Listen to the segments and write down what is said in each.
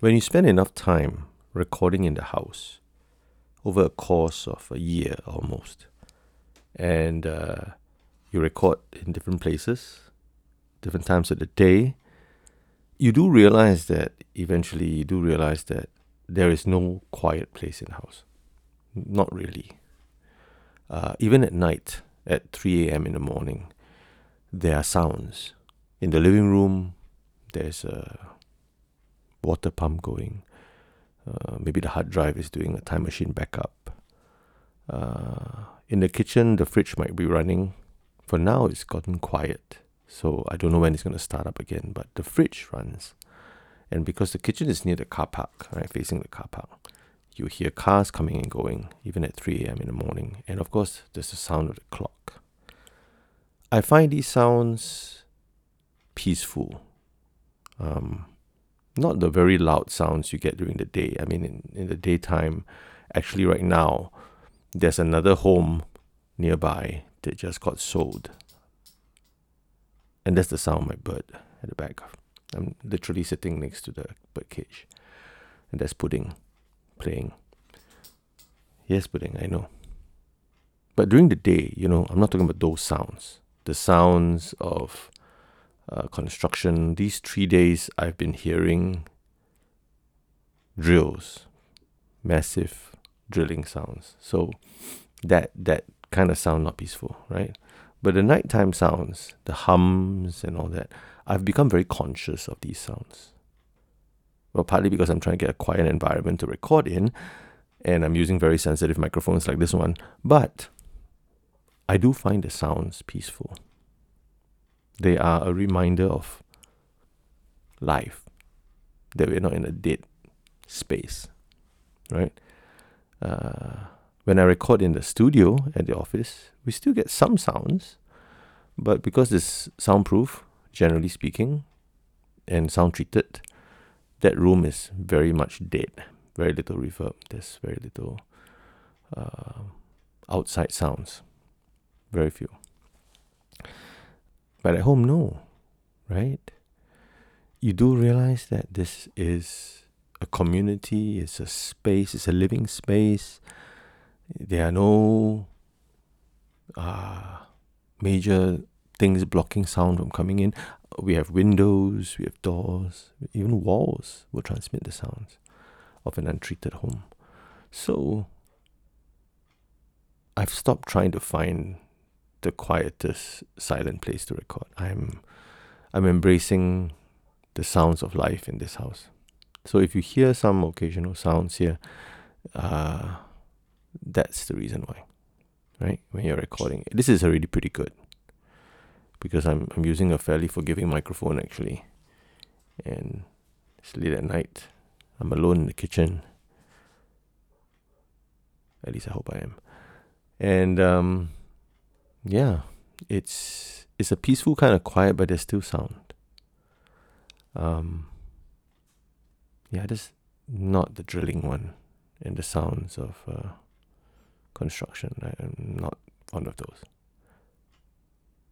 when you spend enough time recording in the house over a course of a year almost, and uh, you record in different places, different times of the day, you do realize that eventually you do realize that there is no quiet place in the house. Not really. Uh, even at night, at 3 a.m. in the morning, there are sounds. In the living room, there's a water pump going. Uh, maybe the hard drive is doing a time machine backup. Uh, in the kitchen, the fridge might be running. For now, it's gotten quiet. So I don't know when it's going to start up again, but the fridge runs. And because the kitchen is near the car park, right, facing the car park, you hear cars coming and going, even at 3 a.m. in the morning. And of course, there's the sound of the clock. I find these sounds peaceful. Um, not the very loud sounds you get during the day. I mean, in, in the daytime, actually, right now, there's another home nearby that just got sold and that's the sound of my bird at the back. I'm literally sitting next to the bird cage. And that's Pudding playing. Yes, Pudding, I know. But during the day, you know, I'm not talking about those sounds. The sounds of uh, construction. These three days, I've been hearing drills, massive drilling sounds. So that that kind of sound not peaceful, right? But the nighttime sounds, the hums and all that, I've become very conscious of these sounds. Well, partly because I'm trying to get a quiet environment to record in, and I'm using very sensitive microphones like this one, but I do find the sounds peaceful. They are a reminder of life, that we're not in a dead space, right? Uh, when I record in the studio at the office, we still get some sounds, but because it's soundproof, generally speaking, and sound treated, that room is very much dead. Very little reverb. There's very little uh, outside sounds. Very few. But at home, no, right? You do realize that this is a community, it's a space, it's a living space. There are no uh, major things blocking sound from coming in. We have windows, we have doors, even walls will transmit the sounds of an untreated home. So I've stopped trying to find the quietest silent place to record. I'm I'm embracing the sounds of life in this house. So if you hear some occasional sounds here, uh, that's the reason why right? When you're recording. This is already pretty good because I'm I'm using a fairly forgiving microphone actually. And it's late at night. I'm alone in the kitchen. At least I hope I am. And um yeah, it's it's a peaceful kind of quiet but there's still sound. Um yeah, just not the drilling one and the sounds of uh, construction. I'm not fond of those.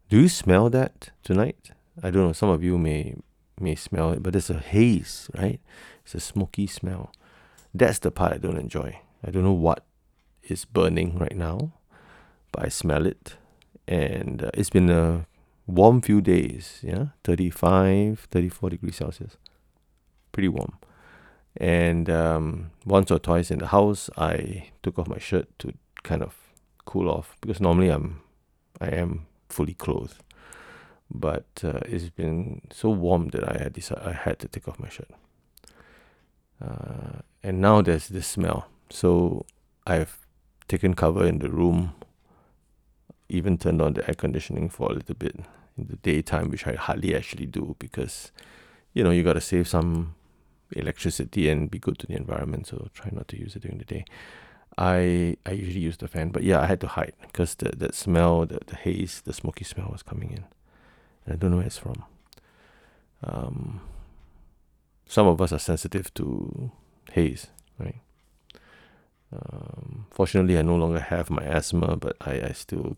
Do you smell that tonight? I don't know. Some of you may may smell it, but there's a haze, right? It's a smoky smell. That's the part I don't enjoy. I don't know what is burning right now, but I smell it, and uh, it's been a warm few days. Yeah, 35, 34 degrees Celsius, pretty warm. And um, once or twice in the house, I took off my shirt to kind of cool off because normally I'm I am fully clothed, but uh, it's been so warm that I had decided I had to take off my shirt. Uh, and now there's this smell, so I've taken cover in the room, even turned on the air conditioning for a little bit in the daytime, which I hardly actually do because you know you got to save some electricity and be good to the environment. So try not to use it during the day. I I usually use the fan, but yeah, I had to hide because the that smell, the the haze, the smoky smell was coming in, and I don't know where it's from. Um, some of us are sensitive to haze, right? Um, fortunately, I no longer have my asthma, but I I still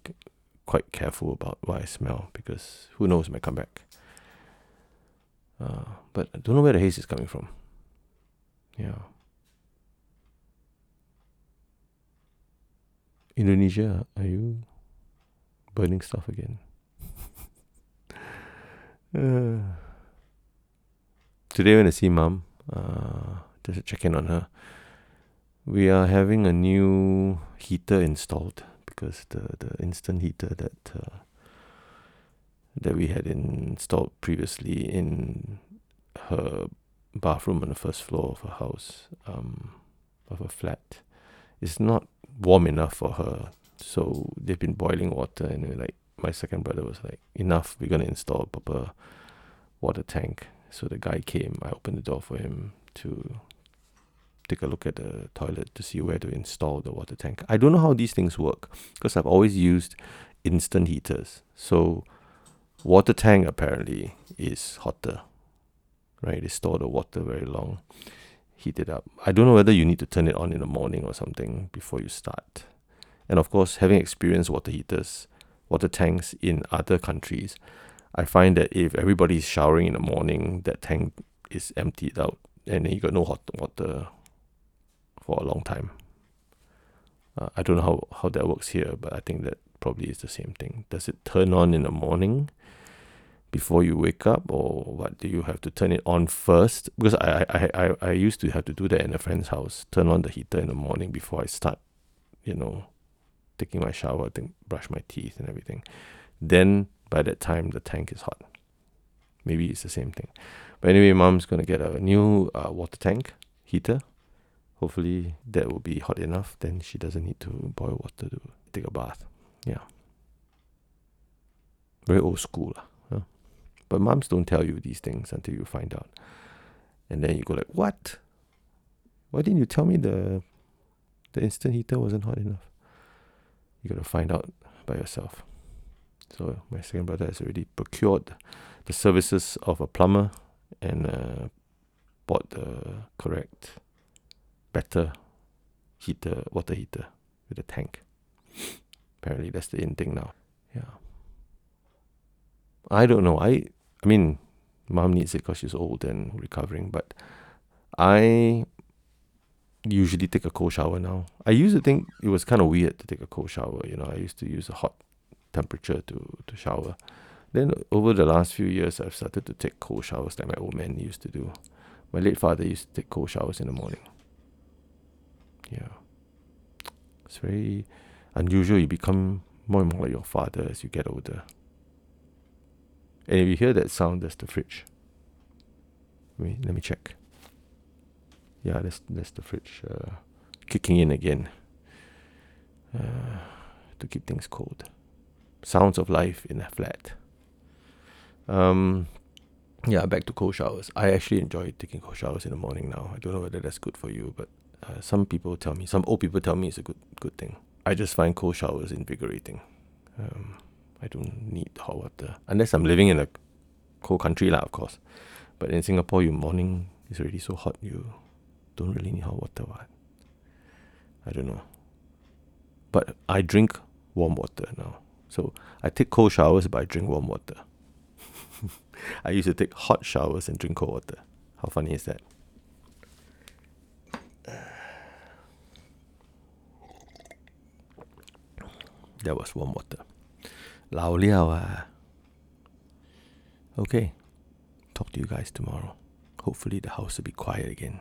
quite careful about what I smell because who knows might come back. Uh, but I don't know where the haze is coming from. Yeah. Indonesia, are you burning stuff again? uh, today when I see mom, uh, just check in on her. We are having a new heater installed because the, the instant heater that uh, that we had installed previously in her bathroom on the first floor of her house, um, of her flat, is not warm enough for her. So they've been boiling water, and like my second brother was like, "Enough! We're gonna install a proper water tank." So the guy came. I opened the door for him to take a look at the toilet to see where to install the water tank. I don't know how these things work because I've always used instant heaters. So water tank apparently is hotter, right? They store the water very long, heat it up. I don't know whether you need to turn it on in the morning or something before you start. And of course, having experienced water heaters, water tanks in other countries, I find that if everybody is showering in the morning, that tank is emptied out and then you got no hot water for a long time. Uh, I don't know how, how that works here, but I think that probably is the same thing. Does it turn on in the morning before you wake up, or what? Do you have to turn it on first? Because I, I, I, I used to have to do that in a friend's house. Turn on the heater in the morning before I start, you know, taking my shower, think, brush my teeth and everything. Then by that time, the tank is hot. Maybe it's the same thing. But anyway, mom's gonna get a new uh, water tank heater hopefully that will be hot enough then she doesn't need to boil water to take a bath. Yeah. Very old school lah, huh? but moms don't tell you these things until you find out. And then you go like what? Why didn't you tell me the the instant heater wasn't hot enough? You gotta find out by yourself. So my second brother has already procured the services of a plumber and uh, bought the correct better heater, water heater with a tank. Apparently, that's the in thing now. Yeah. I don't know. I I mean, mom needs it because she's old and recovering, but I usually take a cold shower now. I used to think it was kind of weird to take a cold shower. You know, I used to use a hot temperature to to shower. Then over the last few years, I've started to take cold showers like my old man used to do. My late father used to take cold showers in the morning. Yeah. It's very unusual. You become more and more like your father as you get older. And if you hear that sound, that's the fridge. Wait, let me check. Yeah, that's that's the fridge uh, kicking in again uh, to keep things cold. Sounds of life in a flat. Um, yeah, back to cold showers. I actually enjoy taking cold showers in the morning now. I don't know whether that's good for you, but uh, some people tell me, some old people tell me it's a good good thing. I just find cold showers invigorating. Um, I don't need hot water unless I'm living in a cold country, lah, of course. But in Singapore, your morning is already so hot, you don't really need hot water. What? I don't know. But I drink warm water now. So I take cold showers, but I drink warm water. I used to take hot showers and drink cold water. How funny is that? That was warm water. Lao liao ah. Okay. Talk to you guys tomorrow. Hopefully the house will be quiet again.